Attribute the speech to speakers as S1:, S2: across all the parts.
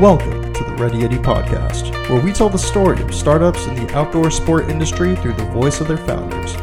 S1: Welcome to the Ready Yeti podcast, where we tell the story of startups in the outdoor sport industry through the voice of their founders.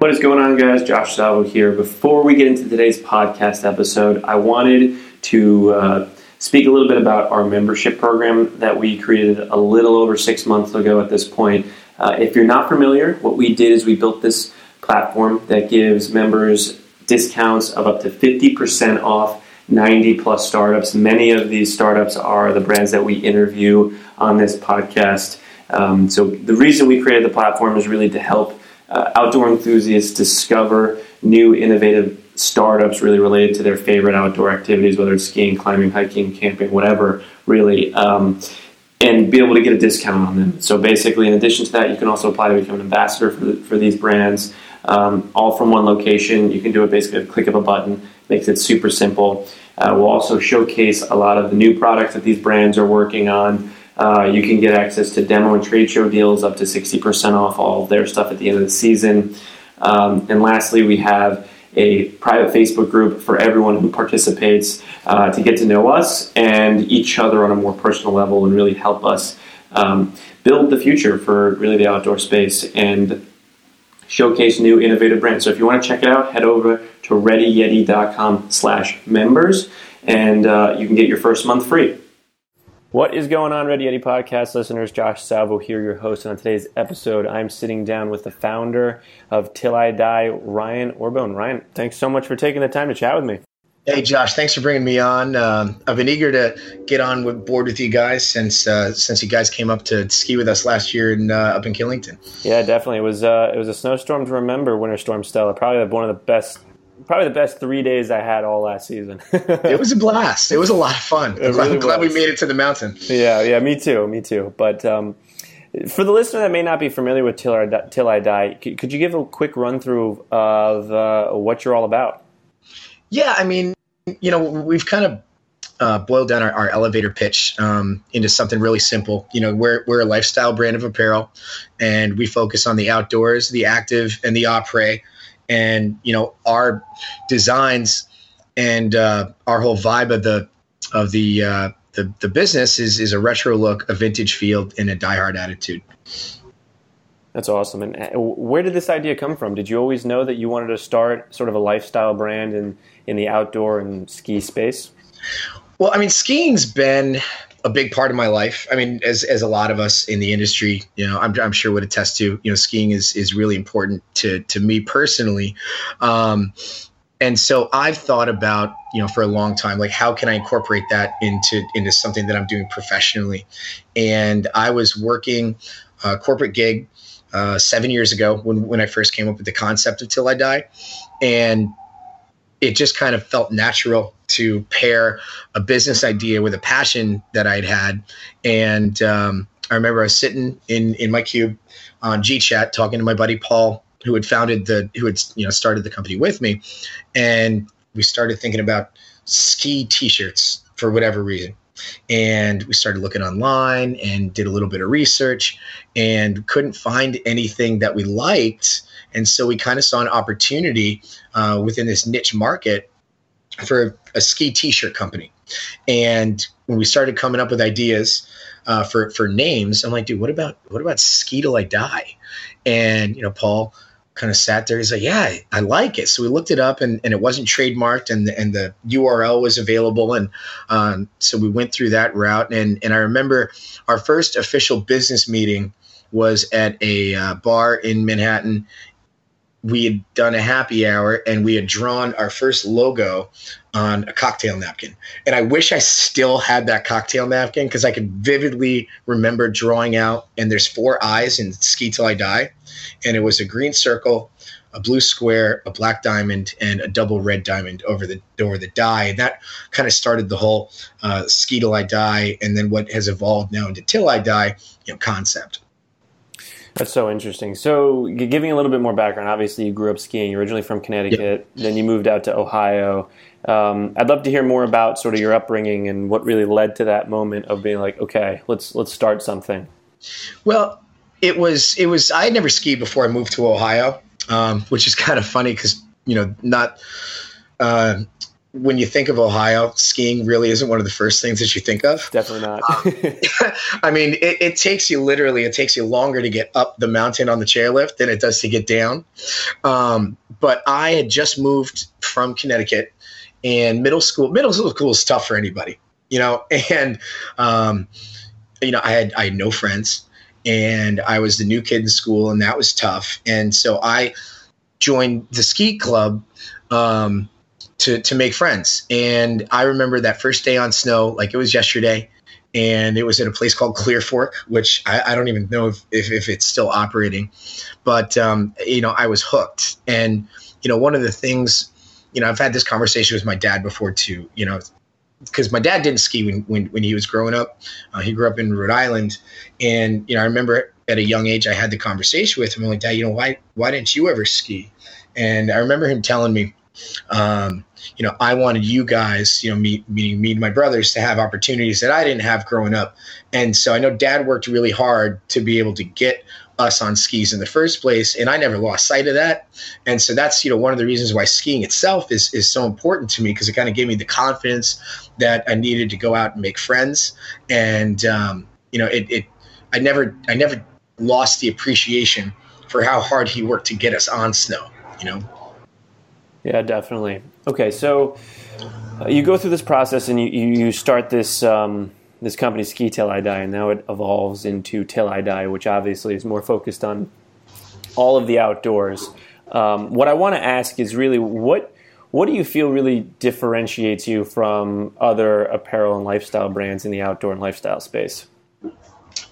S2: What is going on, guys? Josh Salvo here. Before we get into today's podcast episode, I wanted to uh, speak a little bit about our membership program that we created a little over six months ago at this point. Uh, if you're not familiar, what we did is we built this platform that gives members discounts of up to 50% off 90 plus startups. Many of these startups are the brands that we interview on this podcast. Um, so, the reason we created the platform is really to help uh, outdoor enthusiasts discover new innovative startups really related to their favorite outdoor activities, whether it's skiing, climbing, hiking, camping, whatever, really. Um, and be able to get a discount on them. So basically, in addition to that, you can also apply to become an ambassador for, the, for these brands, um, all from one location. You can do it basically a click of a button, makes it super simple. Uh, we'll also showcase a lot of the new products that these brands are working on. Uh, you can get access to demo and trade show deals up to 60% off all of their stuff at the end of the season. Um, and lastly, we have a private Facebook group for everyone who participates uh, to get to know us and each other on a more personal level and really help us um, build the future for really the outdoor space and showcase new innovative brands. So if you want to check it out, head over to readyyeti.com slash members and uh, you can get your first month free. What is going on, Ready Yeti podcast listeners? Josh Salvo here, your host. And on today's episode, I'm sitting down with the founder of Till I Die, Ryan Orabone. Ryan, thanks so much for taking the time to chat with me.
S3: Hey, Josh, thanks for bringing me on. Um, I've been eager to get on with, board with you guys since uh, since you guys came up to ski with us last year in, uh, up in Killington.
S2: Yeah, definitely. It was uh, it was a snowstorm to remember, Winter Storm Stella. Probably one of the best probably the best three days I had all last season.
S3: it was a blast. It was a lot of fun. I'm, really glad, we made it to the mountain.
S2: Yeah, yeah, me too, me too. But um, for the listener that may not be familiar with Till I, Till I Die, could you give a quick run through of uh, what you're all about?
S3: Yeah, I mean, you know, we've kind of uh, boiled down our, our elevator pitch um, into something really simple. You know, we're, we're a lifestyle brand of apparel, and we focus on the outdoors, the active, and the après and you know our designs and uh, our whole vibe of the of the uh, the, the business is is a retro look, a vintage feel, and a diehard attitude.
S2: That's awesome. And uh, where did this idea come from? Did you always know that you wanted to start sort of a lifestyle brand in in the outdoor and ski space?
S3: Well, I mean, skiing's been a big part of my life. I mean, as as a lot of us in the industry, you know, I'm, I'm sure would attest to. You know, skiing is is really important to to me personally. Um, and so I've thought about, you know, for a long time, like how can I incorporate that into into something that I'm doing professionally? And I was working a corporate gig uh, seven years ago when when I first came up with the concept of Till I Die, and it just kind of felt natural to pair a business idea with a passion that I'd had. And um, I remember I was sitting in in my cube on GChat talking to my buddy Paul, who had founded the who had you know started the company with me, and we started thinking about ski T-shirts for whatever reason. And we started looking online and did a little bit of research and couldn't find anything that we liked. And so we kind of saw an opportunity uh, within this niche market for a ski t-shirt company. And when we started coming up with ideas uh, for for names, I'm like, dude, what about what about ski till I die? And you know, Paul kind of sat there. He's like, yeah, I like it. So we looked it up, and, and it wasn't trademarked, and the, and the URL was available, and um, so we went through that route. And and I remember our first official business meeting was at a uh, bar in Manhattan, we had done a happy hour and we had drawn our first logo on a cocktail napkin. And I wish I still had that cocktail napkin because I could vividly remember drawing out, and there's four eyes in Ski Till I Die. And it was a green circle, a blue square, a black diamond, and a double red diamond over the over the die. And that kind of started the whole uh, Ski Till I Die, and then what has evolved now into Till I Die, you know, concept.
S2: That's so interesting. So, giving a little bit more background, obviously you grew up skiing. You're originally from Connecticut, yep. then you moved out to Ohio. Um, I'd love to hear more about sort of your upbringing and what really led to that moment of being like, okay, let's let's start something.
S3: Well, it was it was I had never skied before I moved to Ohio, um, which is kind of funny because you know, not. Uh, when you think of Ohio, skiing really isn't one of the first things that you think of.
S2: Definitely not.
S3: um, I mean, it, it, takes you literally, it takes you longer to get up the mountain on the chairlift than it does to get down. Um, but I had just moved from Connecticut, and middle school, middle school is tough for anybody, you know. And um, you know, I had I had no friends, and I was the new kid in school, and that was tough. And so I joined the ski club. Um, to to make friends. And I remember that first day on snow, like it was yesterday, and it was at a place called Clear Fork, which I, I don't even know if, if, if, it's still operating. But um, you know, I was hooked. And you know, one of the things, you know, I've had this conversation with my dad before too. You know, because my dad didn't ski when, when, when he was growing up. Uh, he grew up in Rhode Island, and you know, I remember at a young age, I had the conversation with him. I'm like, Dad, you know, why why didn't you ever ski? And I remember him telling me, um, you know, I wanted you guys, you know, me, meaning me and my brothers, to have opportunities that I didn't have growing up. And so I know Dad worked really hard to be able to get us on skis in the first place, and I never lost sight of that. And so that's you know one of the reasons why skiing itself is is so important to me because it kind of gave me the confidence that I needed to go out and make friends. And um, you know, it, it I never I never lost the appreciation for how hard he worked to get us on snow. You know.
S2: Yeah, definitely. Okay, so uh, you go through this process and you, you start this um, this company, Ski Till I Die, and now it evolves into Till I Die, which obviously is more focused on all of the outdoors. Um, what I want to ask is really what what do you feel really differentiates you from other apparel and lifestyle brands in the outdoor and lifestyle space?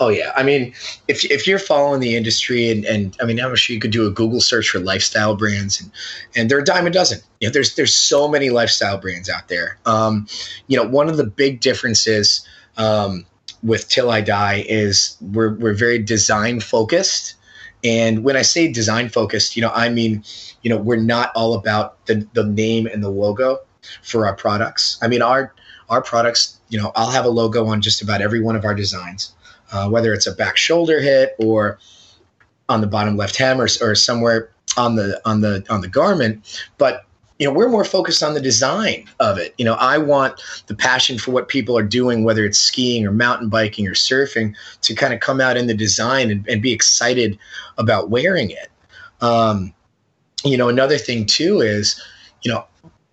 S3: Oh yeah, I mean, if if you're following the industry, and, and I mean, I'm sure you could do a Google search for lifestyle brands, and and they're a dime a dozen. You know, there's there's so many lifestyle brands out there. Um, you know, one of the big differences um, with Till I Die is we're we're very design focused, and when I say design focused, you know, I mean, you know, we're not all about the the name and the logo for our products. I mean, our our products, you know, I'll have a logo on just about every one of our designs uh, whether it's a back shoulder hit or on the bottom left hem or, or somewhere on the on the on the garment. But you know we're more focused on the design of it. You know i want the passion for what people are doing whether it's skiing or mountain biking or surfing to kind of come out in the design and, and be excited about wearing it. Um, you know another thing too is you know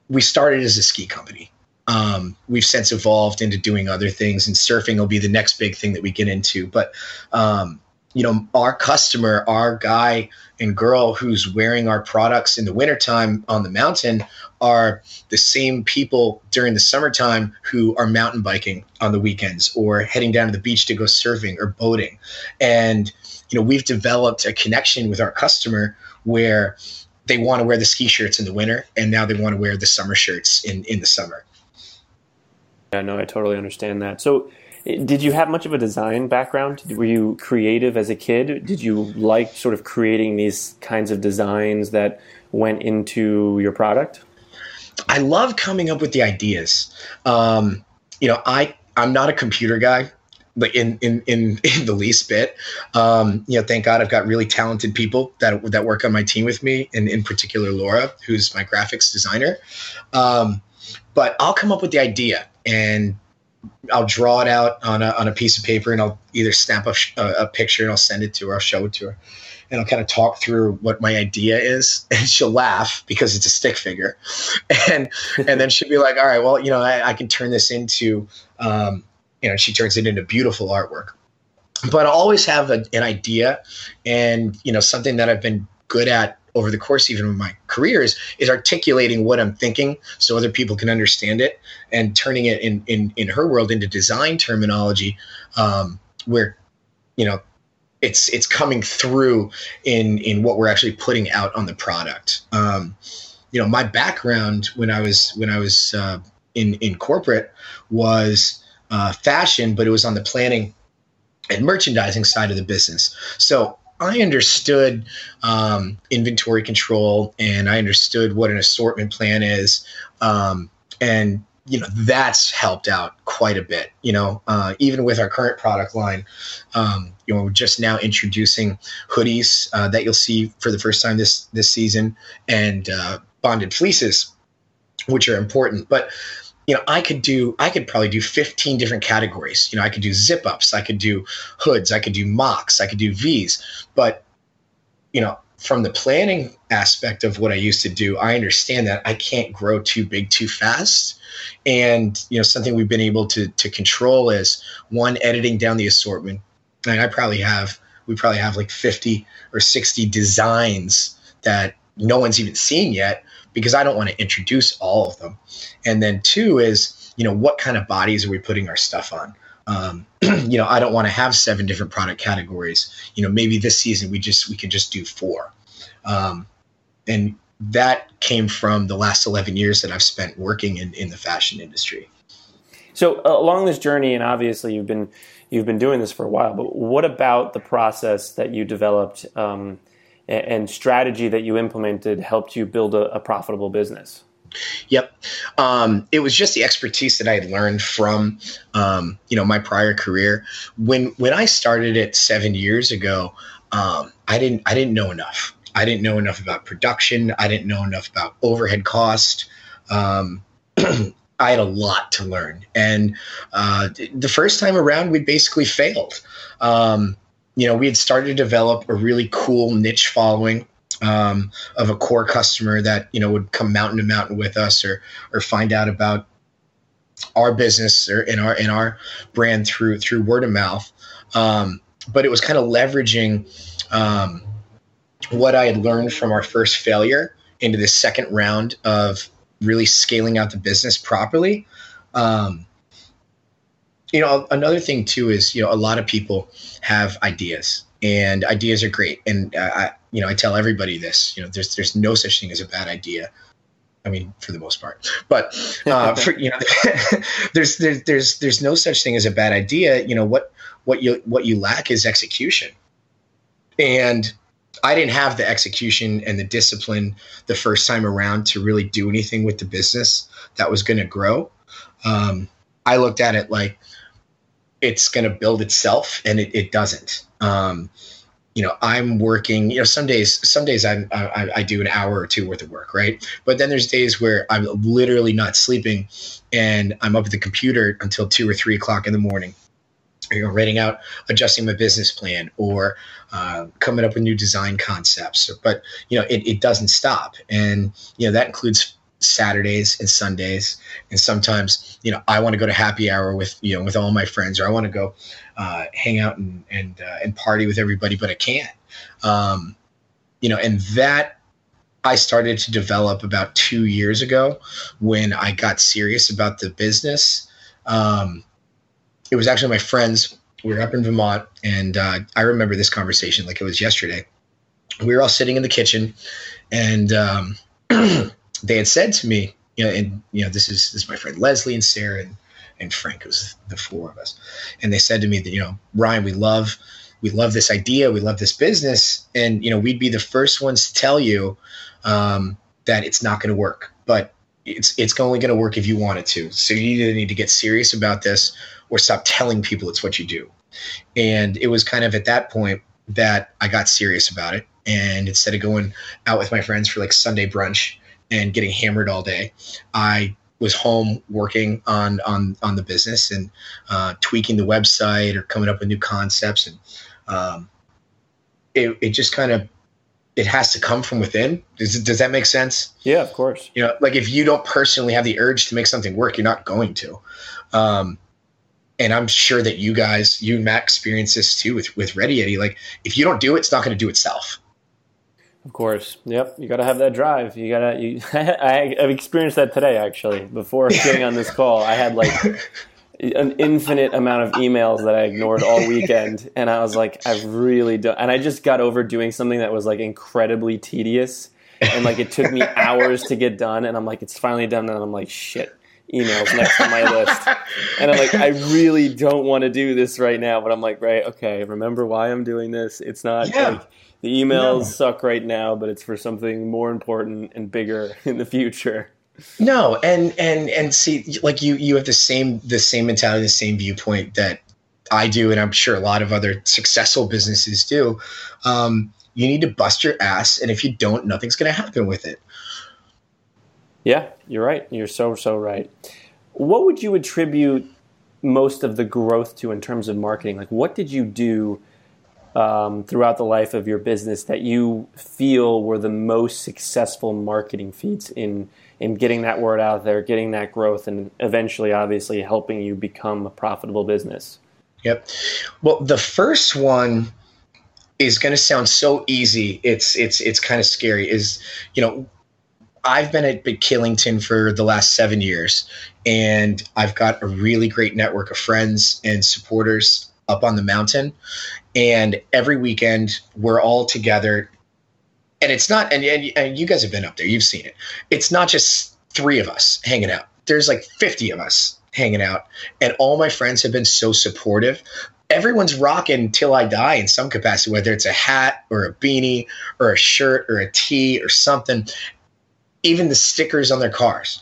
S3: we started as a ski company um, we've since evolved into doing other things, and surfing will be the next big thing that we get into. But um, you know, our customer, our guy and girl who's wearing our products in the wintertime on the mountain are the same people during the summertime who are mountain biking on the weekends or heading down to the beach to go surfing or boating. And, you know, we've developed a connection with our customer where they want to wear the ski shirts in the winter and now they want to wear the summer shirts in, in the summer.
S2: Yeah, no, I totally understand that. So, did you have much of a design background? Were you creative as a kid? Did you like sort of creating these kinds of designs that went into your product?
S3: I love coming up with the ideas. Um, you know, I I'm not a computer guy, but in in in, in the least bit. Um, you know, thank God I've got really talented people that that work on my team with me, and in particular Laura, who's my graphics designer. Um, but I'll come up with the idea and I'll draw it out on a, on a piece of paper and I'll either snap a, a, picture and I'll send it to her, I'll show it to her, and I'll kind of talk through what my idea is, and she'll laugh because it's a stick figure, and and then she'll be like, all right, well, you know, I, I can turn this into, um, you know, she turns it into beautiful artwork, but I always have a, an idea, and you know, something that I've been good at over the course even of my careers is articulating what I'm thinking so other people can understand it and turning it in in, in her world into design terminology um, where you know it's it's coming through in in what we're actually putting out on the product. Um, you know, my background when I was when I was uh, in in corporate was uh, fashion, but it was on the planning and merchandising side of the business. So I understood um, inventory control and I understood what an assortment plan is. Um, and, you know, that's helped out quite a bit, you know, uh, even with our current product line. Um, you know, we're just now introducing hoodies uh, that you'll see for the first time this, this season and uh, bonded fleeces, which are important. But you know, I could do, I could probably do 15 different categories. You know, I could do zip ups, I could do hoods, I could do mocks, I could do V's. But, you know, from the planning aspect of what I used to do, I understand that I can't grow too big too fast. And, you know, something we've been able to, to control is one, editing down the assortment. And I probably have, we probably have like 50 or 60 designs that no one's even seen yet because I don't want to introduce all of them. And then two is, you know, what kind of bodies are we putting our stuff on? Um, you know, I don't want to have seven different product categories. You know, maybe this season we just we can just do four. Um, and that came from the last 11 years that I've spent working in, in the fashion industry.
S2: So uh, along this journey, and obviously you've been you've been doing this for a while, but what about the process that you developed um, and strategy that you implemented helped you build a, a profitable business?
S3: Yep, um, it was just the expertise that I had learned from um, you know my prior career. When when I started it seven years ago, um, I didn't I didn't know enough. I didn't know enough about production. I didn't know enough about overhead cost. Um, I had a lot to learn, and uh, the first time around, we basically failed. Um, you know, we had started to develop a really cool niche following um, of a core customer that you know would come mountain to mountain with us or or find out about our business or in our in our brand through through word of mouth. Um, but it was kind of leveraging um, what I had learned from our first failure into the second round of really scaling out the business properly. Um, you know, another thing too is you know a lot of people have ideas, and ideas are great. And I, you know, I tell everybody this. You know, there's there's no such thing as a bad idea. I mean, for the most part, but uh, for, you know, there's there's there's there's no such thing as a bad idea. You know what what you what you lack is execution, and I didn't have the execution and the discipline the first time around to really do anything with the business that was going to grow. Um, I looked at it like it's going to build itself, and it, it doesn't. Um, you know, I'm working. You know, some days, some days I, I I do an hour or two worth of work, right? But then there's days where I'm literally not sleeping, and I'm up at the computer until two or three o'clock in the morning you know, writing out, adjusting my business plan, or uh, coming up with new design concepts. But you know, it, it doesn't stop, and you know that includes Saturdays and Sundays, and sometimes you know I want to go to happy hour with you know with all my friends, or I want to go uh, hang out and and uh, and party with everybody, but I can't. Um, you know, and that I started to develop about two years ago when I got serious about the business. Um, it was actually my friends. We were up in Vermont, and uh, I remember this conversation like it was yesterday. We were all sitting in the kitchen, and um, they had said to me, you know, and you know, this is this is my friend Leslie and Sarah and, and Frank. It was the four of us, and they said to me that you know, Ryan, we love we love this idea, we love this business, and you know, we'd be the first ones to tell you um, that it's not going to work, but it's it's only going to work if you want it to. So you either need to get serious about this or stop telling people it's what you do. And it was kind of at that point that I got serious about it. And instead of going out with my friends for like Sunday brunch and getting hammered all day, I was home working on on on the business and uh, tweaking the website or coming up with new concepts. And um, it, it just kind of it has to come from within. Does, does that make sense?
S2: Yeah, of course.
S3: You know, like if you don't personally have the urge to make something work, you're not going to. Um, and I'm sure that you guys, you and Matt, experience this too with with Ready Yeti. Like, if you don't do it, it's not going to do itself.
S2: Of course. Yep. You got to have that drive. You got to. You, I, have experienced that today, actually. Before getting on this call, I had like an infinite amount of emails that I ignored all weekend, and I was like, I really don't. And I just got over doing something that was like incredibly tedious, and like it took me hours to get done. And I'm like, it's finally done, and I'm like, shit emails next to my list. And I'm like, I really don't want to do this right now, but I'm like, right, okay, remember why I'm doing this. It's not yeah. like the emails no. suck right now, but it's for something more important and bigger in the future.
S3: No, and and and see, like you you have the same the same mentality, the same viewpoint that I do, and I'm sure a lot of other successful businesses do. Um, you need to bust your ass, and if you don't, nothing's going to happen with it
S2: Yeah, you're right. You're so so right. What would you attribute most of the growth to in terms of marketing? Like, what did you do um, throughout the life of your business that you feel were the most successful marketing feats in in getting that word out there, getting that growth, and eventually, obviously, helping you become a profitable business?
S3: Yep. Well, the first one is going to sound so easy. It's it's it's kind of scary. Is you know I've been at Big Killington for the last seven years, and I've got a really great network of friends and supporters up on the mountain. And every weekend, we're all together. And it's not, and, and, and you guys have been up there, you've seen it. It's not just three of us hanging out, there's like 50 of us hanging out. And all my friends have been so supportive everyone's rocking till I die in some capacity, whether it's a hat or a beanie or a shirt or a tee or something even the stickers on their cars.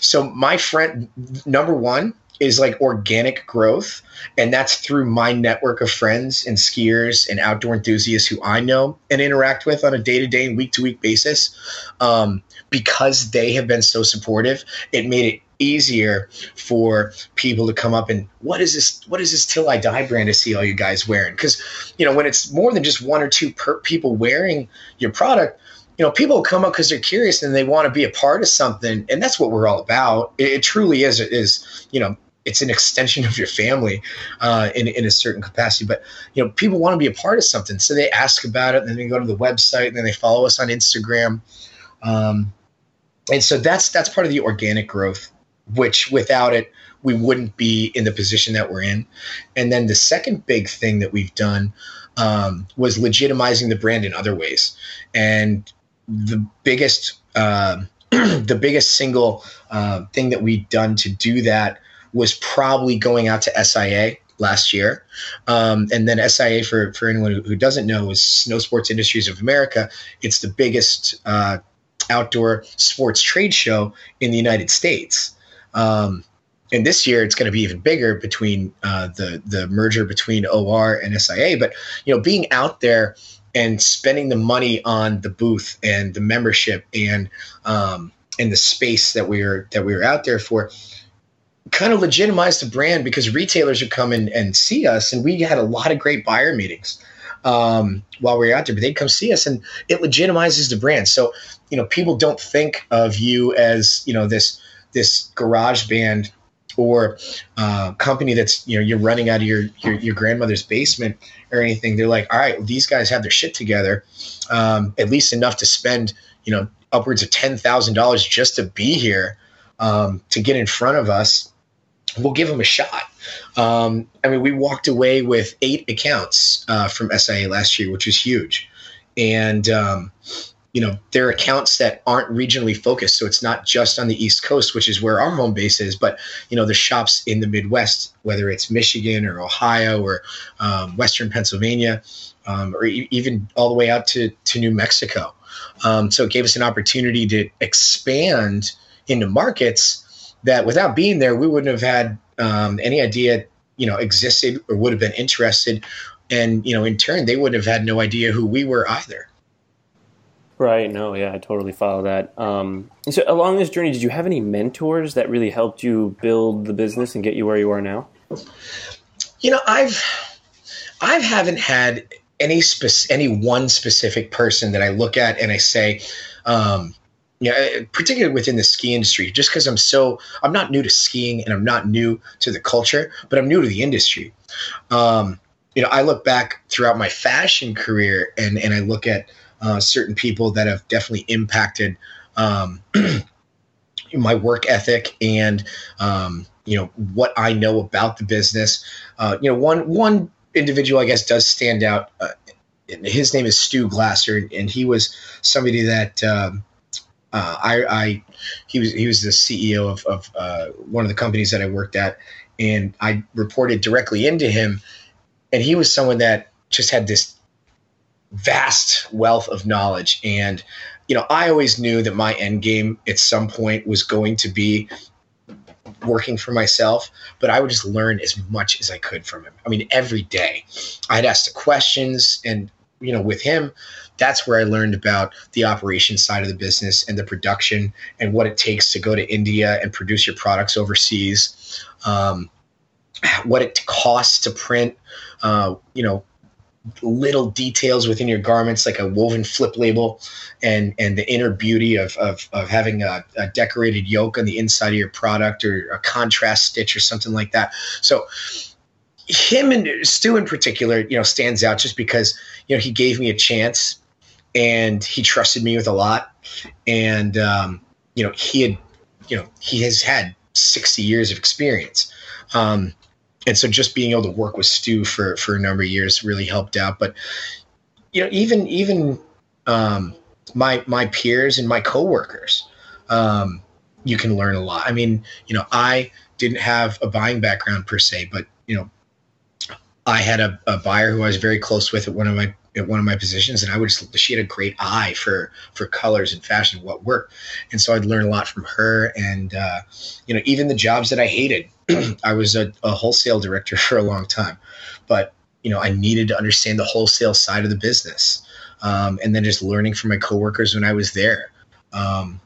S3: So my friend number one is like organic growth and that's through my network of friends and skiers and outdoor enthusiasts who i know and interact with on a day-to-day and week-to-week basis um, because they have been so supportive it made it easier for people to come up and what is this what is this till i die brand to see all you guys wearing because you know when it's more than just one or two per- people wearing your product you know, people come up because they're curious and they want to be a part of something, and that's what we're all about. It, it truly is. It is you know, it's an extension of your family uh, in in a certain capacity. But you know, people want to be a part of something, so they ask about it, and then they go to the website, and then they follow us on Instagram, um, and so that's that's part of the organic growth. Which without it, we wouldn't be in the position that we're in. And then the second big thing that we've done um, was legitimizing the brand in other ways. And the biggest uh, the biggest single uh, thing that we've done to do that was probably going out to SIA last year. Um, and then SIA, for, for anyone who doesn't know, is Snow Sports Industries of America. It's the biggest uh, outdoor sports trade show in the United States. Um, and this year it's going to be even bigger between uh, the the merger between OR and SIA. But you know, being out there and spending the money on the booth and the membership and um, and the space that we were that we were out there for kind of legitimized the brand because retailers would come in and see us and we had a lot of great buyer meetings um, while we were out there but they'd come see us and it legitimizes the brand. So you know people don't think of you as you know this this garage band or uh, company that's you know you're running out of your, your, your grandmother's basement or anything. They're like all right well, these guys have their shit together um, at least enough to spend you know upwards of $10000 just to be here um, to get in front of us we'll give them a shot. Um, i mean we walked away with eight accounts uh, from sia last year which was huge. And um, you know there are accounts that aren't regionally focused. So it's not just on the east coast which is where our home base is but you know the shops in the midwest whether it's michigan or ohio or um, western pennsylvania um, or e- even all the way out to, to new mexico. Um, so it gave us an opportunity to expand into markets that without being there we wouldn't have had um, any idea you know existed or would have been interested and you know in turn they wouldn't have had no idea who we were either
S2: Right. No. Yeah, I totally follow that. Um, so, along this journey, did you have any mentors that really helped you build the business and get you where you are now?
S3: You know, I've I haven't had any spec- any one specific person that I look at and I say, um, know, particularly within the ski industry, just because I'm so I'm not new to skiing and I'm not new to the culture, but I'm new to the industry. Um, you know, I look back throughout my fashion career and and I look at uh, certain people that have definitely impacted um, my work ethic and um, you know what I know about the business. Uh, you know, one one individual I guess does stand out. Uh, his name is Stu Glasser, and he was somebody that um, uh, I, I, he was he was the CEO of, of uh, one of the companies that I worked at, and I reported directly into him, and he was someone that just had this vast wealth of knowledge. And, you know, I always knew that my end game at some point was going to be working for myself, but I would just learn as much as I could from him. I mean, every day I'd ask the questions and you know, with him, that's where I learned about the operation side of the business and the production and what it takes to go to India and produce your products overseas. Um, what it costs to print, uh, you know, little details within your garments, like a woven flip label, and and the inner beauty of of, of having a, a decorated yoke on the inside of your product, or a contrast stitch, or something like that. So him and Stu in particular, you know, stands out just because you know he gave me a chance and he trusted me with a lot, and um, you know he had, you know, he has had sixty years of experience. Um, and so just being able to work with Stu for for a number of years really helped out. But you know, even even um, my my peers and my coworkers, um, you can learn a lot. I mean, you know, I didn't have a buying background per se, but you know, I had a, a buyer who I was very close with at one of my at one of my positions, and I would just she had a great eye for for colors and fashion, what worked, and so I'd learn a lot from her. And uh, you know, even the jobs that I hated, I was a, a wholesale director for a long time, but you know, I needed to understand the wholesale side of the business, um, and then just learning from my coworkers when I was there. Um,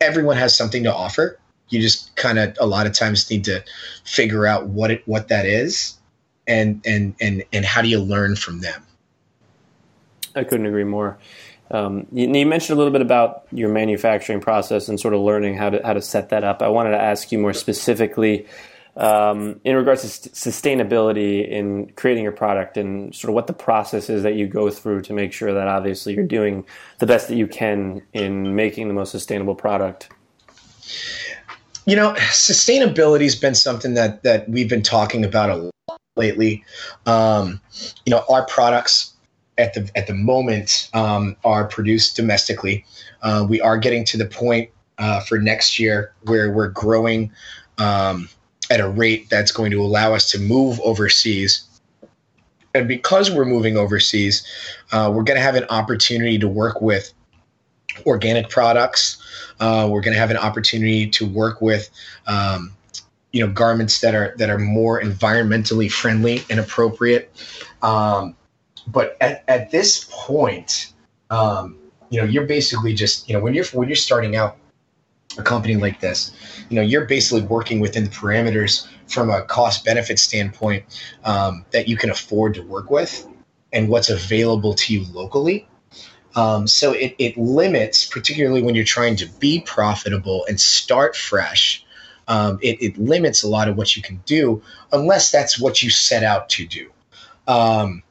S3: everyone has something to offer. You just kind of a lot of times need to figure out what it what that is, and and and and how do you learn from them
S2: I couldn't agree more. Um, you, you, mentioned a little bit about your manufacturing process and sort of learning how to how to set that up. I wanted to ask you more specifically um, in regards to st- sustainability in creating your product and sort of what the process is that you go through to make sure that obviously you're doing the best that you can in making the most sustainable product.
S3: You know, sustainability has been something that that we've been talking about a lot lately. Um, you know, our products at the at the moment um, are produced domestically. Uh, we are getting to the point uh, for next year where we're growing um, at a rate that's going to allow us to move overseas. And because we're moving overseas, uh, we're going to have an opportunity to work with organic products. Uh, we're going to have an opportunity to work with um, you know garments that are that are more environmentally friendly and appropriate um, but at, at this point, um, you know, you're basically just, you know, when you're when you're starting out a company like this, you know, you're basically working within the parameters from a cost benefit standpoint um, that you can afford to work with and what's available to you locally. Um, so it, it limits, particularly when you're trying to be profitable and start fresh, um, it, it, limits a lot of what you can do unless that's what you set out to do. Um,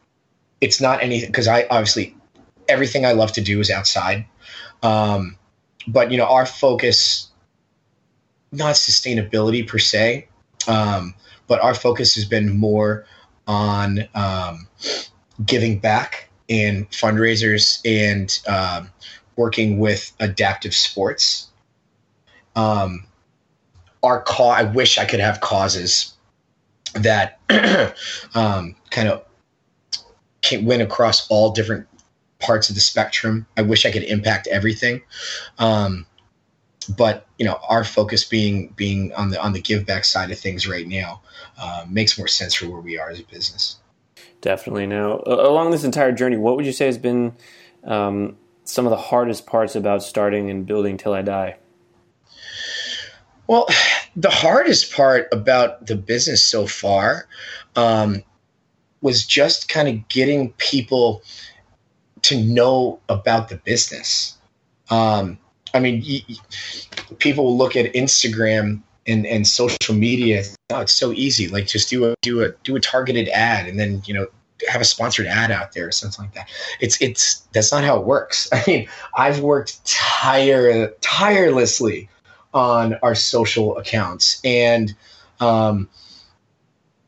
S3: it's not anything because I obviously everything I love to do is outside. Um, but you know, our focus, not sustainability per se, um, but our focus has been more on um, giving back and fundraisers and um, working with adaptive sports. Um, our cause, I wish I could have causes that um, kind of can win across all different parts of the spectrum. I wish I could impact everything. Um, but you know, our focus being being on the on the give back side of things right now uh, makes more sense for where we are as a business.
S2: Definitely. Now, along this entire journey, what would you say has been um, some of the hardest parts about starting and building Till I Die?
S3: Well, the hardest part about the business so far um, was just kind of getting people to know about the business. Um, I mean, y- people look at Instagram and, and social media. Oh, it's so easy. Like just do a do a do a targeted ad, and then you know have a sponsored ad out there or something like that. It's it's that's not how it works. I mean, I've worked tire tirelessly on our social accounts, and um,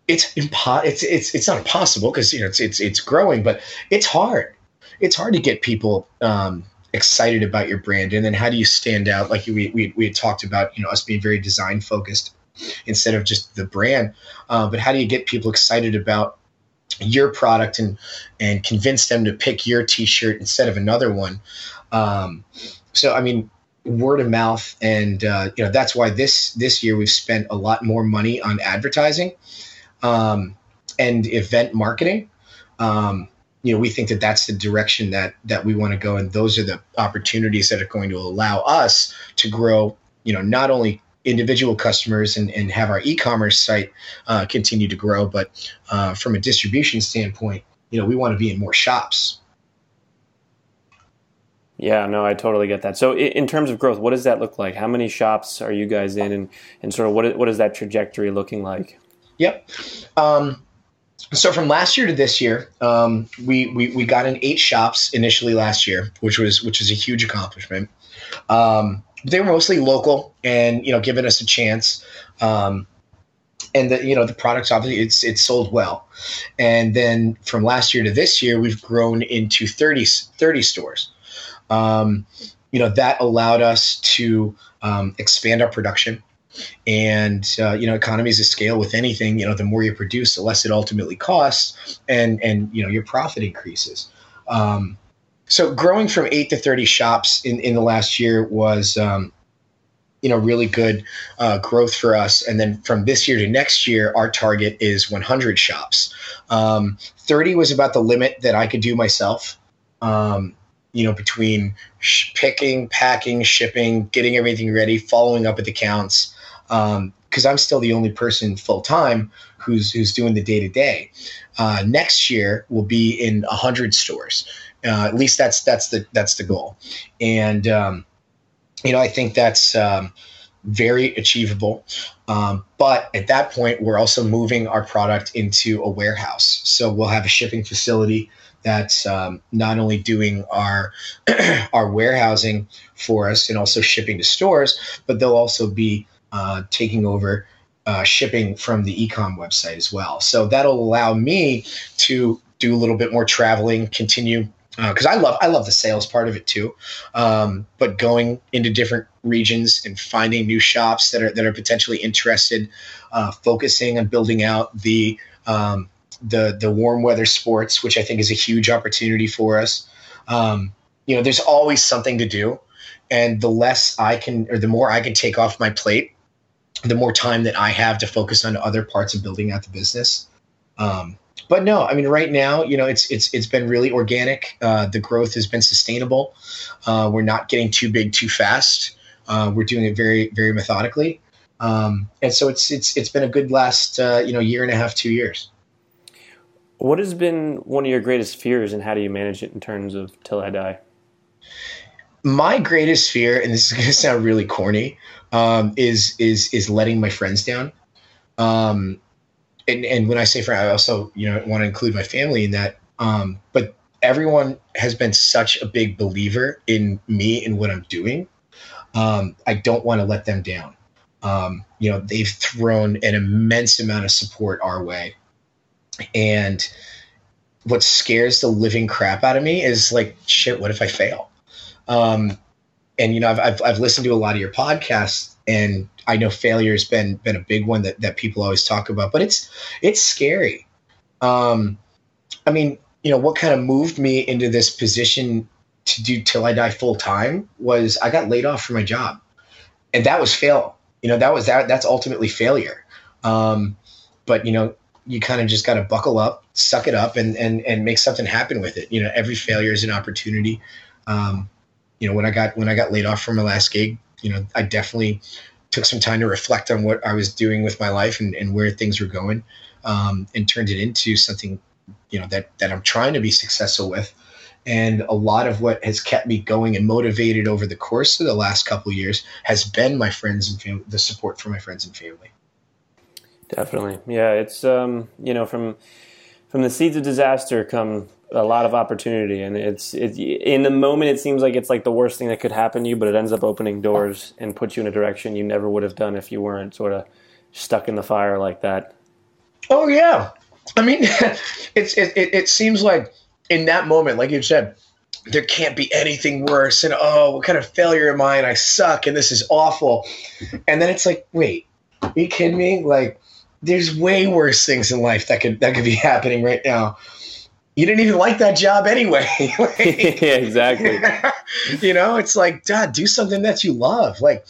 S3: it's impo- it's it's it's not impossible because you know it's it's it's growing, but it's hard. It's hard to get people um, excited about your brand, and then how do you stand out? Like we we we had talked about, you know, us being very design focused instead of just the brand. Uh, but how do you get people excited about your product and and convince them to pick your T-shirt instead of another one? Um, so I mean, word of mouth, and uh, you know that's why this this year we've spent a lot more money on advertising um, and event marketing. Um, you know, we think that that's the direction that that we want to go, and those are the opportunities that are going to allow us to grow. You know, not only individual customers and, and have our e-commerce site uh, continue to grow, but uh, from a distribution standpoint, you know, we want to be in more shops.
S2: Yeah, no, I totally get that. So, in terms of growth, what does that look like? How many shops are you guys in, and, and sort of what what is that trajectory looking like?
S3: Yep. Um, so from last year to this year, um, we, we we got in eight shops initially last year, which was which was a huge accomplishment. Um, they were mostly local and you know giving us a chance. Um, and the you know the products obviously it's it's sold well and then from last year to this year we've grown into 30, 30 stores um, you know that allowed us to um, expand our production and uh, you know economies of scale with anything you know the more you produce the less it ultimately costs and and you know your profit increases. Um, so growing from 8 to 30 shops in in the last year was um, you know really good uh, growth for us. And then from this year to next year our target is 100 shops. Um, 30 was about the limit that i could do myself. Um, you know, between sh- picking, packing, shipping, getting everything ready, following up with accounts, because um, I'm still the only person full time who's who's doing the day to day. Next year will be in a hundred stores. Uh, at least that's that's the that's the goal, and um, you know I think that's um, very achievable. Um, but at that point, we're also moving our product into a warehouse, so we'll have a shipping facility that's um, not only doing our our warehousing for us and also shipping to stores, but they'll also be uh, taking over uh, shipping from the ecom website as well. So that'll allow me to do a little bit more traveling, continue because uh, I love I love the sales part of it too. Um, but going into different regions and finding new shops that are that are potentially interested, uh, focusing on building out the um, the the warm weather sports, which I think is a huge opportunity for us. Um, you know, there's always something to do, and the less I can, or the more I can take off my plate, the more time that I have to focus on other parts of building out the business. Um, but no, I mean, right now, you know, it's it's it's been really organic. Uh, the growth has been sustainable. Uh, we're not getting too big too fast. Uh, we're doing it very very methodically, um, and so it's it's it's been a good last uh, you know year and a half, two years.
S2: What has been one of your greatest fears, and how do you manage it in terms of till I die?
S3: My greatest fear, and this is going to sound really corny, um, is is is letting my friends down. Um, and and when I say friend, I also you know want to include my family in that. Um, but everyone has been such a big believer in me and what I'm doing. Um, I don't want to let them down. Um, you know, they've thrown an immense amount of support our way and what scares the living crap out of me is like, shit, what if I fail? Um, and you know, I've, I've, I've listened to a lot of your podcasts and I know failure has been, been a big one that, that people always talk about, but it's, it's scary. Um, I mean, you know, what kind of moved me into this position to do till I die full time was I got laid off from my job and that was fail. You know, that was that, that's ultimately failure. Um, but you know, you kind of just got to buckle up, suck it up, and and and make something happen with it. You know, every failure is an opportunity. Um, you know, when I got when I got laid off from my last gig, you know, I definitely took some time to reflect on what I was doing with my life and, and where things were going, um, and turned it into something, you know, that that I'm trying to be successful with. And a lot of what has kept me going and motivated over the course of the last couple years has been my friends and family, the support from my friends and family.
S2: Definitely, yeah. It's um, you know from from the seeds of disaster come a lot of opportunity, and it's it, in the moment it seems like it's like the worst thing that could happen to you, but it ends up opening doors and puts you in a direction you never would have done if you weren't sort of stuck in the fire like that.
S3: Oh yeah, I mean, it's it, it, it seems like in that moment, like you said, there can't be anything worse, and oh, what kind of failure am I? And I suck, and this is awful. And then it's like, wait, are you kidding me? Like there's way worse things in life that could that could be happening right now. You didn't even like that job anyway.
S2: like, yeah, exactly.
S3: you know, it's like, Dad, do something that you love. Like,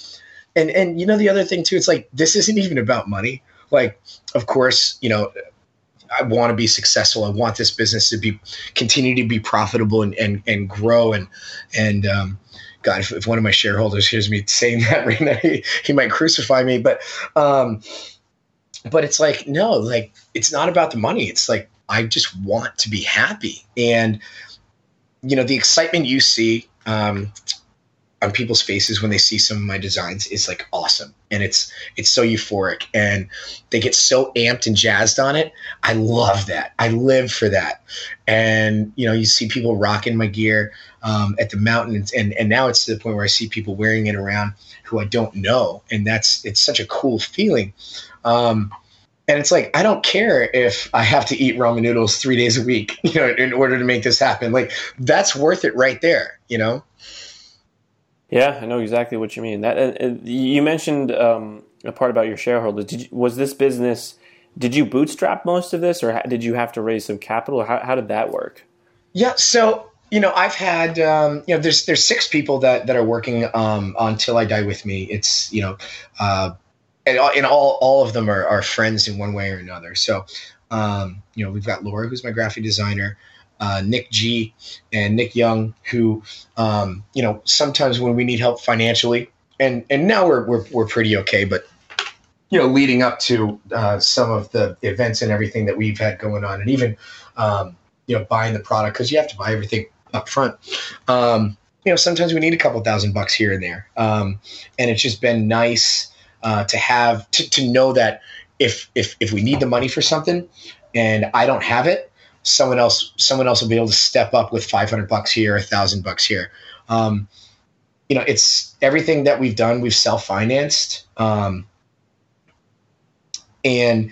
S3: and and you know the other thing too, it's like this isn't even about money. Like, of course, you know, I want to be successful. I want this business to be continue to be profitable and and, and grow and and um, God, if, if, one of my shareholders hears me saying that right now, he, he might crucify me. But um, but it's like no, like it's not about the money. It's like I just want to be happy, and you know the excitement you see um, on people's faces when they see some of my designs is like awesome. And it's it's so euphoric. And they get so amped and jazzed on it. I love that. I live for that. And you know you see people rocking my gear um, at the mountains. And and now it's to the point where i see people wearing it around who i don't know. And that's it's such a cool feeling um, and it's like I don't care if I have to eat ramen noodles three days a week, you know, in order to make this happen. Like that's worth it right there, you know.
S2: Yeah, I know exactly what you mean. That uh, uh, you mentioned um, a part about your shareholders. Did you, was this business? Did you bootstrap most of this, or did you have to raise some capital? How, how did that work?
S3: Yeah, so you know, I've had um, you know, there's there's six people that that are working um, on Till I Die with me. It's you know, uh, and, and all all of them are, are friends in one way or another. So, um, you know, we've got Laura, who's my graphic designer uh, Nick G and Nick Young, who, um, you know, sometimes when we need help financially, and and now we're we're, we're pretty okay, but you know, leading up to uh, some of the events and everything that we've had going on, and even um, you know, buying the product because you have to buy everything up front. Um, you know, sometimes we need a couple thousand bucks here and there, um, and it's just been nice uh, to have to, to know that if if if we need the money for something and I don't have it, someone else someone else will be able to step up with 500 bucks here a thousand bucks here. Um, you know it's everything that we've done we've self-financed um, and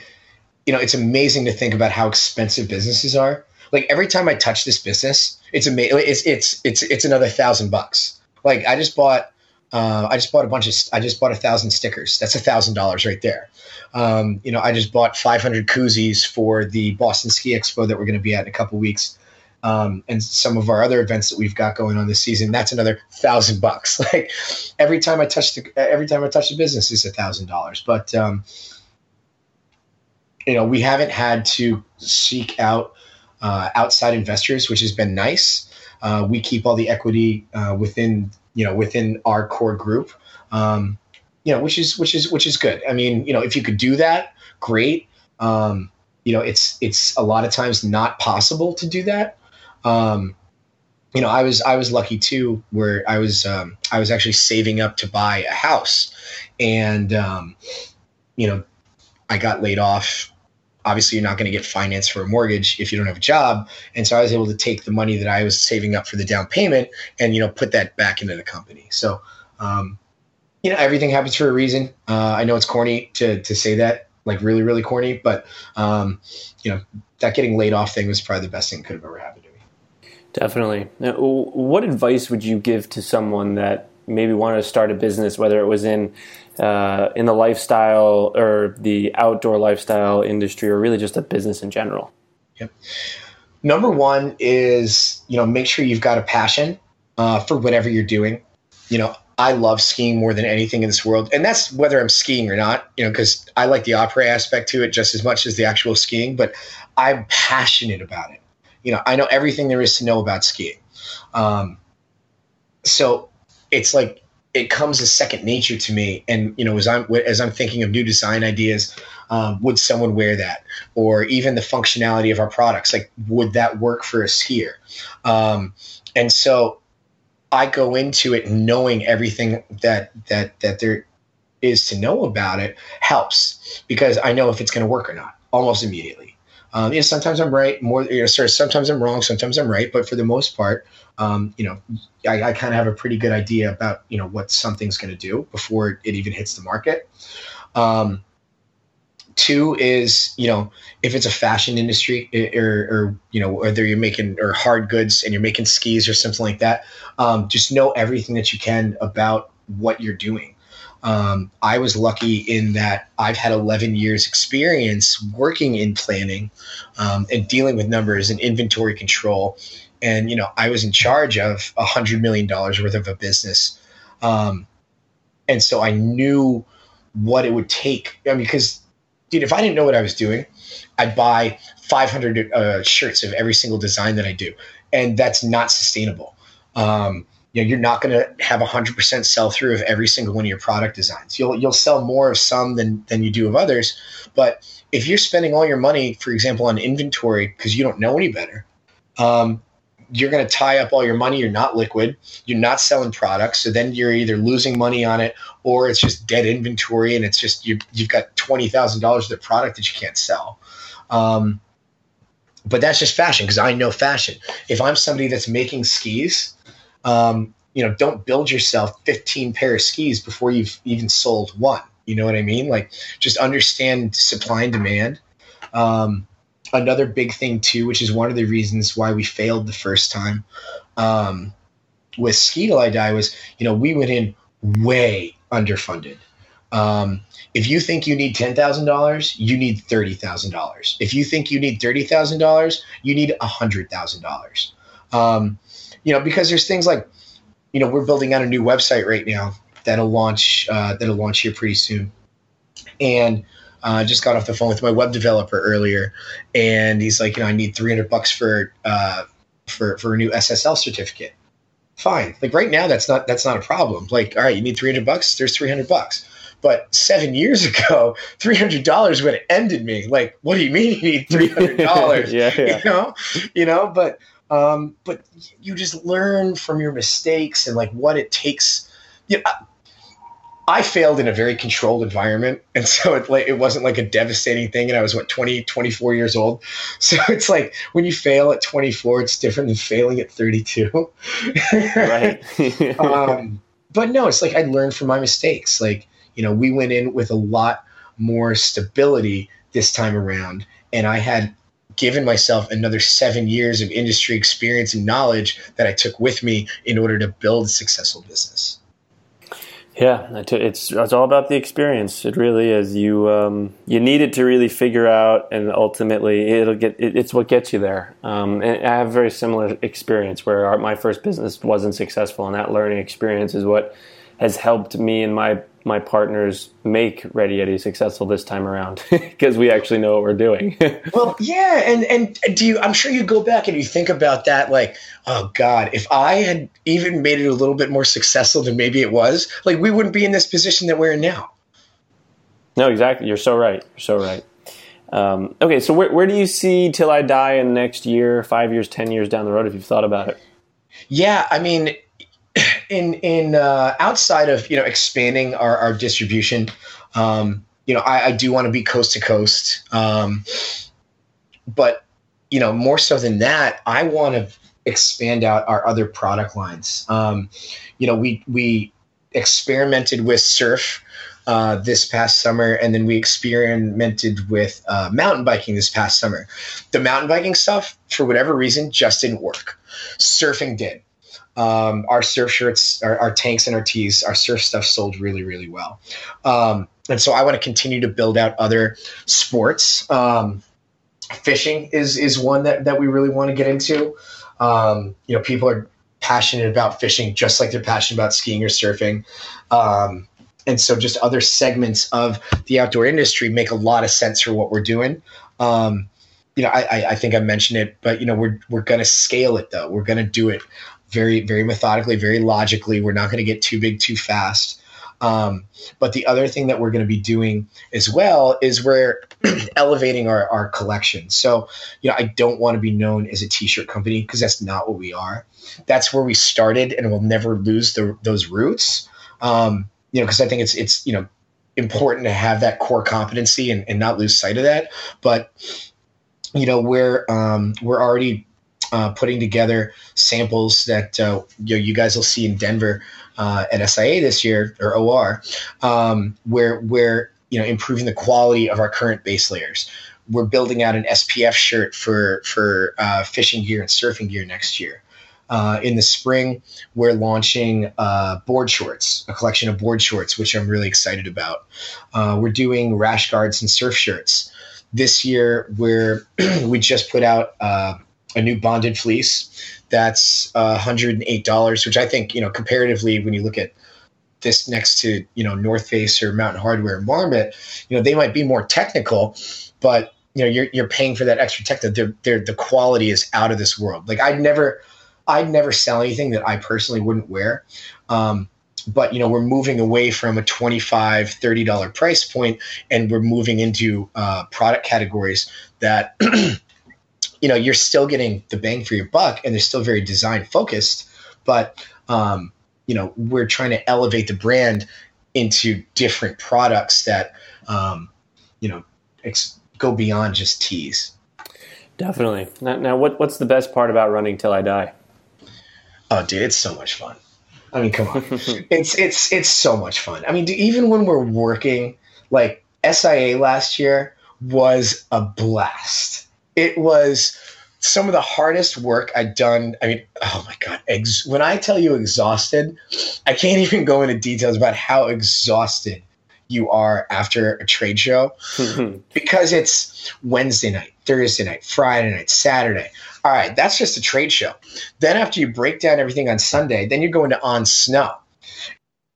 S3: you know it's amazing to think about how expensive businesses are. Like every time i touch this business it's amazing it's it's it's it's another thousand bucks. Like i just bought uh, I just bought a bunch of. I just bought a thousand stickers. That's a thousand dollars right there. Um, you know, I just bought 500 koozies for the Boston Ski Expo that we're going to be at in a couple weeks, um, and some of our other events that we've got going on this season. That's another thousand bucks. Like every time I touch the every time I touch the business is a thousand dollars. But um, you know, we haven't had to seek out uh, outside investors, which has been nice. Uh, we keep all the equity uh, within you know within our core group um, you know which is which is which is good. I mean you know if you could do that great. Um, you know it's it's a lot of times not possible to do that. Um, you know i was i was lucky too where i was um, i was actually saving up to buy a house. And um, you know i got laid off obviously you're not going to get finance for a mortgage if you don't have a job. And so i was able to take the money that i was saving up for the down payment and you know put that back into the company. So um, you know everything happens for a reason. Uh, i know it's corny to, to say that like really really corny but um, you know that getting laid off thing was probably the best thing that could have ever happened to me.
S2: Definitely. Now, what advice would you give to someone that maybe wanted to start a business whether it was in uh, in the lifestyle or the outdoor lifestyle industry, or really just a business in general?
S3: Yep. Number one is you know make sure you've got a passion uh, for whatever you're doing. You know, I love skiing more than anything in this world, and that's whether I'm skiing or not. You know, because I like the opera aspect to it just as much as the actual skiing, but I'm passionate about it. You know, I know everything there is to know about skiing. Um, so it's like it comes as second nature to me. And you know, as I'm as I'm thinking of new design ideas, um, would someone wear that? Or even the functionality of our products, like would that work for a skier? Um, and so I go into it knowing everything that that that there is to know about it helps because I know if it's going to work or not almost immediately. Um, you know, sometimes I'm right, more. You know, sorry, sometimes I'm wrong, sometimes I'm right, but for the most part, um, you know, I, I kind of have a pretty good idea about you know what something's going to do before it even hits the market. Um, two is you know if it's a fashion industry or, or you know whether you're making or hard goods and you're making skis or something like that, um, just know everything that you can about what you're doing. Um, I was lucky in that I've had 11 years experience working in planning um, and dealing with numbers and inventory control. And, you know, I was in charge of a hundred million dollars worth of a business. Um, and so I knew what it would take. I mean, because dude, if I didn't know what I was doing, I'd buy 500 uh, shirts of every single design that I do, and that's not sustainable. Um, you know, you're not going to have 100% sell through of every single one of your product designs. You'll you'll sell more of some than than you do of others, but if you're spending all your money, for example, on inventory because you don't know any better, um, you're going to tie up all your money. You're not liquid. You're not selling products. So then you're either losing money on it or it's just dead inventory and it's just you, you've got $20,000 of the product that you can't sell. Um, but that's just fashion because I know fashion. If I'm somebody that's making skis, um, you know, don't build yourself 15 pair of skis before you've even sold one. You know what I mean? Like just understand supply and demand. Um, another big thing too, which is one of the reasons why we failed the first time um, with Ski Till I Die was, you know, we went in way underfunded. Um, if you think you need ten thousand dollars, you need thirty thousand dollars. If you think you need thirty thousand dollars, you need a hundred thousand um, dollars. You know, because there's things like, you know, we're building out a new website right now that'll launch uh, that'll launch here pretty soon, and I uh, just got off the phone with my web developer earlier, and he's like, you know, I need 300 bucks for uh, for for a new SSL certificate. Fine, like right now, that's not that's not a problem. Like, all right, you need 300 bucks. There's 300 bucks. But seven years ago, three hundred dollars would have ended me. Like, what do you mean you need three hundred dollars?
S2: yeah, yeah,
S3: you know, you know. But um, but you just learn from your mistakes and like what it takes. You know, I failed in a very controlled environment. And so it like it wasn't like a devastating thing. And I was what, 20, 24 years old. So it's like when you fail at 24, it's different than failing at 32. right. um, but no, it's like I learned from my mistakes. Like, you know, we went in with a lot more stability this time around. And I had given myself another seven years of industry experience and knowledge that I took with me in order to build a successful business.
S2: Yeah, it's it's all about the experience. It really is. You um, you need it to really figure out, and ultimately, it'll get. It, it's what gets you there. Um, and I have a very similar experience where our, my first business wasn't successful, and that learning experience is what has helped me in my my partners make Ready Yeti successful this time around because we actually know what we're doing.
S3: well, yeah, and and do you? I'm sure you go back and you think about that, like, oh God, if I had even made it a little bit more successful than maybe it was, like we wouldn't be in this position that we're in now.
S2: No, exactly. You're so right. You're so right. Um, okay, so where, where do you see Till I Die in the next year, five years, ten years down the road? If you've thought about it.
S3: Yeah, I mean, in in uh, outside of you know expanding our, our distribution, um, you know, I, I do want to be coast to coast, um, but you know, more so than that, I want to expand out our other product lines. Um, you know, we we experimented with surf uh, this past summer, and then we experimented with uh, mountain biking this past summer. The mountain biking stuff, for whatever reason, just didn't work. Surfing did um, our surf shirts, our, our, tanks and our tees, our surf stuff sold really, really well. Um, and so I want to continue to build out other sports. Um, fishing is is one that, that we really want to get into. Um, you know, people are passionate about fishing just like they're passionate about skiing or surfing. Um, and so just other segments of the outdoor industry make a lot of sense for what we're doing. Um, you know, I, I think I mentioned it, but you know, we're we're gonna scale it though. We're gonna do it very very methodically, very logically. We're not going to get too big too fast. Um, but the other thing that we're going to be doing as well is we're elevating our, our collection. So, you know, I don't want to be known as a t-shirt company because that's not what we are. That's where we started and we'll never lose the, those roots. Um, you know, because I think it's, it's, you know, important to have that core competency and, and not lose sight of that. But, you know, we're, um, we're already uh, putting together samples that uh, you, know, you guys will see in Denver uh, at SIA this year or OR, um, where we're you know improving the quality of our current base layers. We're building out an SPF shirt for for uh, fishing gear and surfing gear next year. Uh, in the spring, we're launching uh, board shorts, a collection of board shorts, which I'm really excited about. We're doing rash guards and surf shirts. This year, we're we just put out a new bonded fleece that's uh, $108 which i think you know comparatively when you look at this next to you know North Face or Mountain Hardwear Marmot, you know they might be more technical, but you know you're you're paying for that extra tech that they're, they're, the quality is out of this world. Like I'd never I'd never sell anything that I personally wouldn't wear. Um, but you know we're moving away from a 25 30 dollar price point and we're moving into uh, product categories that you know you're still getting the bang for your buck and they're still very design focused but um, you know we're trying to elevate the brand into different products that um, you know ex- go beyond just tees.
S2: Definitely. Now, now what, what's the best part about running till i die?
S3: Oh dude it's so much fun. I mean, come on, it's it's it's so much fun. I mean, even when we're working, like SIA last year was a blast. It was some of the hardest work I'd done. I mean, oh my god, ex- when I tell you exhausted, I can't even go into details about how exhausted you are after a trade show because it's Wednesday night, Thursday night, Friday night, Saturday. All right, that's just a trade show. Then after you break down everything on Sunday, then you're going to on snow.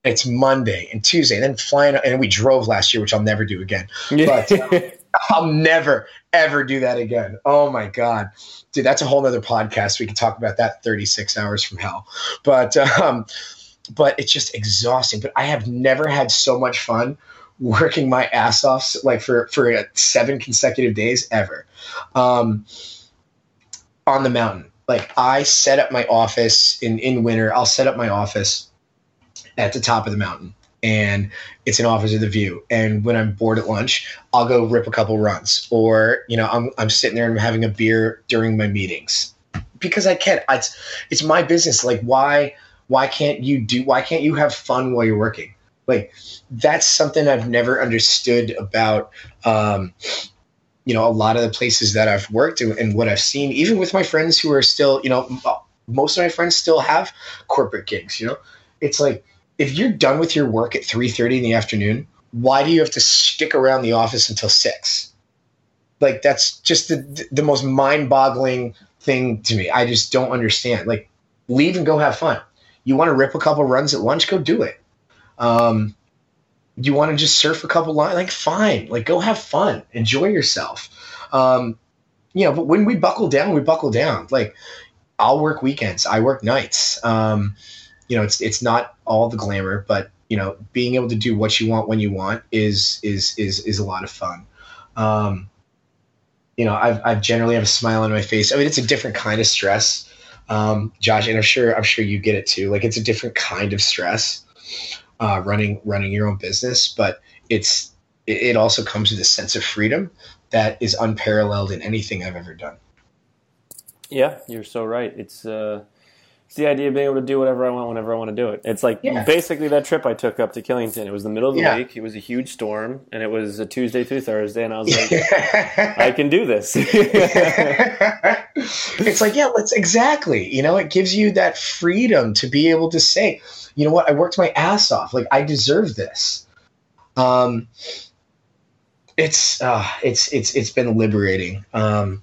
S3: It's Monday and Tuesday, and then flying. And we drove last year, which I'll never do again. But um, I'll never ever do that again. Oh my god, dude, that's a whole other podcast. We can talk about that 36 hours from hell. But um, but it's just exhausting. But I have never had so much fun working my ass off like for for seven consecutive days ever. Um, on the mountain. Like I set up my office in in winter. I'll set up my office at the top of the mountain, and it's an office of the view. And when I'm bored at lunch, I'll go rip a couple runs, or you know, I'm I'm sitting there and I'm having a beer during my meetings because I can. Not It's it's my business. Like why why can't you do? Why can't you have fun while you're working? Like that's something I've never understood about um, you know, a lot of the places that I've worked and what I've seen, even with my friends who are still, you know, most of my friends still have corporate gigs, you know, it's like, if you're done with your work at 3.30 in the afternoon, why do you have to stick around the office until six? Like, that's just the, the most mind boggling thing to me. I just don't understand. Like, leave and go have fun. You want to rip a couple runs at lunch, go do it. Um, you want to just surf a couple lines, like fine, like go have fun, enjoy yourself. Um, you know, but when we buckle down, we buckle down. Like I'll work weekends, I work nights. Um, you know, it's it's not all the glamour, but you know, being able to do what you want when you want is is is is a lot of fun. Um, you know, I've I've generally have a smile on my face. I mean, it's a different kind of stress, um, Josh, and I'm sure I'm sure you get it too. Like it's a different kind of stress uh, running running your own business, but it's it also comes with a sense of freedom that is unparalleled in anything I've ever done.
S2: Yeah, you're so right. It's uh, it's the idea of being able to do whatever I want whenever I want to do it. It's like yeah. basically that trip I took up to Killington. It was the middle of the yeah. week. It was a huge storm, and it was a Tuesday through Thursday, and I was like, I can do this.
S3: it's like, yeah, let's exactly. You know, it gives you that freedom to be able to say, you know what, I worked my ass off. Like I deserve this. Um, it's uh, it's it's it's been liberating. Um,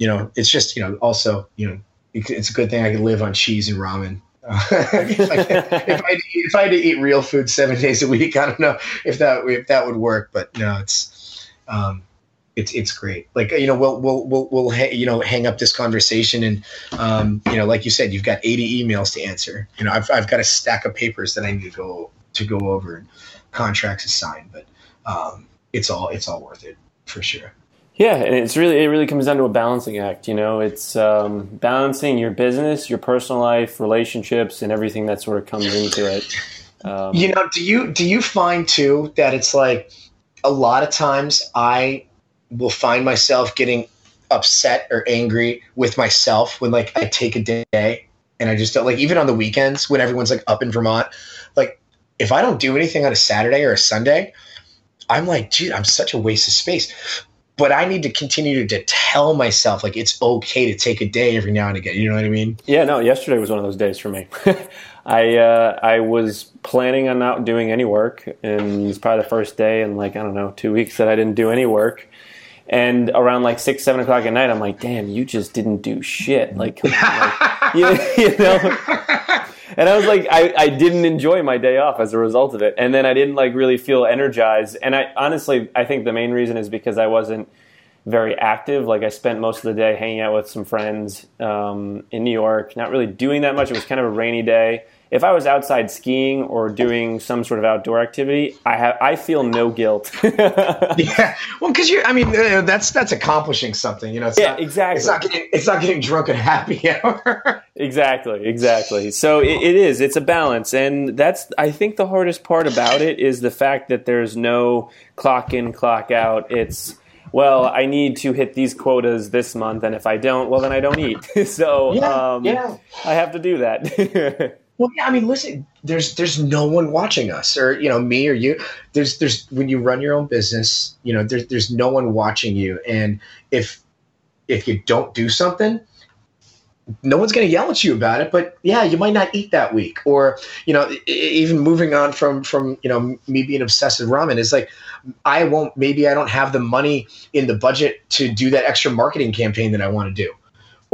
S3: you know, it's just you know also you know it's a good thing I can live on cheese and ramen. if, I, if, I, if I had to eat real food seven days a week, I don't know if that if that would work. But no, it's um, it's it's great. Like you know, we'll we'll we'll, we'll ha- you know hang up this conversation, and um, you know, like you said, you've got eighty emails to answer. You know, I've I've got a stack of papers that I need to go to go over, and contracts to sign. But um, it's all it's all worth it for sure.
S2: Yeah, and it's really it really comes down to a balancing act. You know, it's um, balancing your business, your personal life, relationships, and everything that sort of comes into it.
S3: Um, you know, do you do you find too that it's like a lot of times I will find myself getting upset or angry with myself when like I take a day and I just don't like even on the weekends when everyone's like up in Vermont, like if I don't do anything on a Saturday or a Sunday, I'm like, dude, I'm such a waste of space but I need to continue to, tell myself like it's okay to take a day every now and again. You know what I mean?
S2: Yeah. No. Yesterday was one of those days for me. I uh, I was planning on not doing any work, and it's probably the first day in like I don't know two weeks that I didn't do any work. And around like six, seven o'clock at night, I'm like, "Damn, you just didn't do shit!" Like, like you, you know. And I was like, I, I didn't enjoy my day off as a result of it, and then I didn't like really feel energized. And I honestly, I think the main reason is because I wasn't very active. Like I spent most of the day hanging out with some friends um, in New York, not really doing that much. It was kind of a rainy day. If I was outside skiing or doing some sort of outdoor activity, I have I feel no guilt.
S3: yeah, well, because you're, I mean, uh, that's that's accomplishing something, you know.
S2: It's yeah, not, exactly.
S3: It's not getting it's not getting drunk at happy hour.
S2: exactly, exactly. So it, it is. It's a balance, and that's I think the hardest part about it is the fact that there's no clock in, clock out. It's well, I need to hit these quotas this month, and if I don't, well, then I don't eat. so yeah, um, yeah. I have to do that.
S3: Well, yeah, I mean, listen, there's there's no one watching us, or you know, me or you. There's there's when you run your own business, you know, there's there's no one watching you, and if if you don't do something, no one's going to yell at you about it but yeah you might not eat that week. Or you know even moving on from from you know me being obsessive ramen is like i won't maybe i don't have the money in the budget to do that extra marketing campaign that i want to do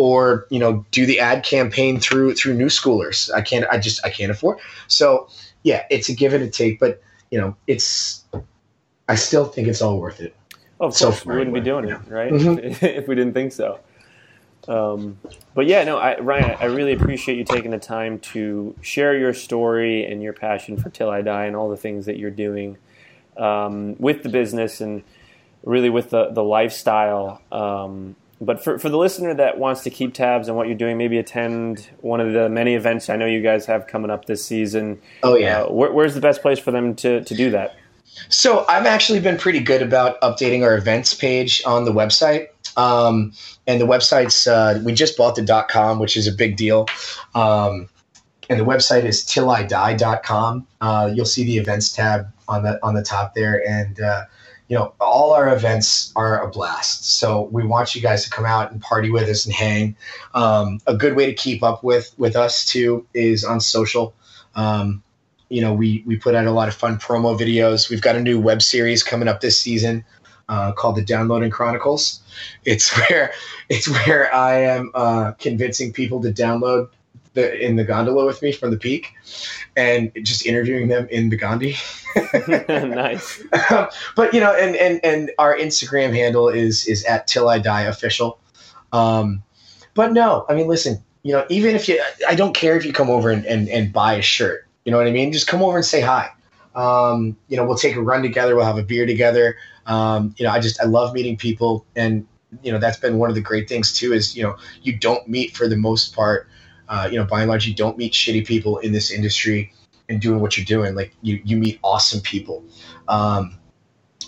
S3: or you know do the ad campaign through through Newschoolers. I can't i just i can't afford. So yeah it's a give and a take but you know it's i still think it's all worth it.
S2: Oh, of course so we wouldn't be doing it right? Mm-hmm. if we didn't think so. Um, but yeah, no, I, Ryan, I really appreciate you taking the time to share your story and your passion for Till I Die and all the things that you're doing um, with the business and really with the, the lifestyle. Um, but for, for the listener that wants to keep tabs on what you're doing, maybe attend one of the many events I know you guys have coming up this season.
S3: Oh, yeah.
S2: Uh, where, where's the best place for them to, to do that?
S3: So I've actually been pretty good about updating our events page on the website. Um, and the website's uh, we just bought the .com, which is a big deal. Um, and the website is tillidie.com. Uh, you'll see the events tab on the on the top there, and uh, you know all our events are a blast. So we want you guys to come out and party with us and hang. Um, a good way to keep up with with us too is on social. Um, you know, we we put out a lot of fun promo videos. We've got a new web series coming up this season uh, called the Downloading Chronicles. It's where it's where I am uh, convincing people to download the in the gondola with me from the peak, and just interviewing them in the gondi.
S2: nice.
S3: but you know, and and and our Instagram handle is is at till I die official. Um, but no, I mean, listen, you know, even if you, I don't care if you come over and, and, and buy a shirt. You know what I mean? Just come over and say hi. Um, you know, we'll take a run together. We'll have a beer together. Um, you know, I just I love meeting people, and you know that's been one of the great things too. Is you know you don't meet for the most part. Uh, you know, by and large, you don't meet shitty people in this industry and doing what you're doing. Like you you meet awesome people. Um,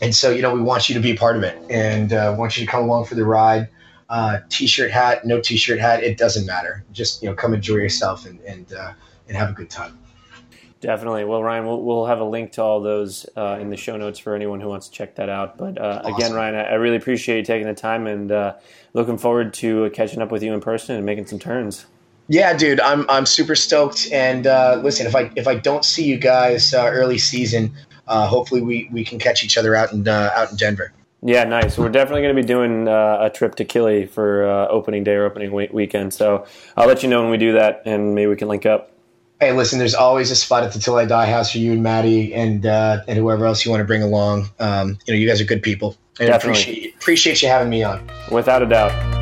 S3: and so you know we want you to be a part of it, and uh, want you to come along for the ride. Uh, t-shirt hat, no t-shirt hat, it doesn't matter. Just you know, come enjoy yourself and and uh, and have a good time.
S2: Definitely. Well, Ryan, we'll, we'll have a link to all those uh, in the show notes for anyone who wants to check that out. But uh, awesome. again, Ryan, I, I, really appreciate you taking the time and uh, looking forward to catching up with you in person and making some turns.
S3: Yeah, dude, I'm I'm super stoked. And uh, listen, if I if I don't see you guys uh, early season, uh, hopefully we, we can catch each other out in out in Denver.
S2: Yeah, nice. We're definitely going to be doing a trip to Kili for opening day or opening week- weekend. So I'll let you know when we do that, and maybe we can link up
S3: hey, listen, there's always a spot at the Till I Die house for you and Maddie and uh, and whoever else you want to bring along. Um, you know, you guys are good people. And Definitely. appreciate appreciate you having me on.
S2: Without a doubt.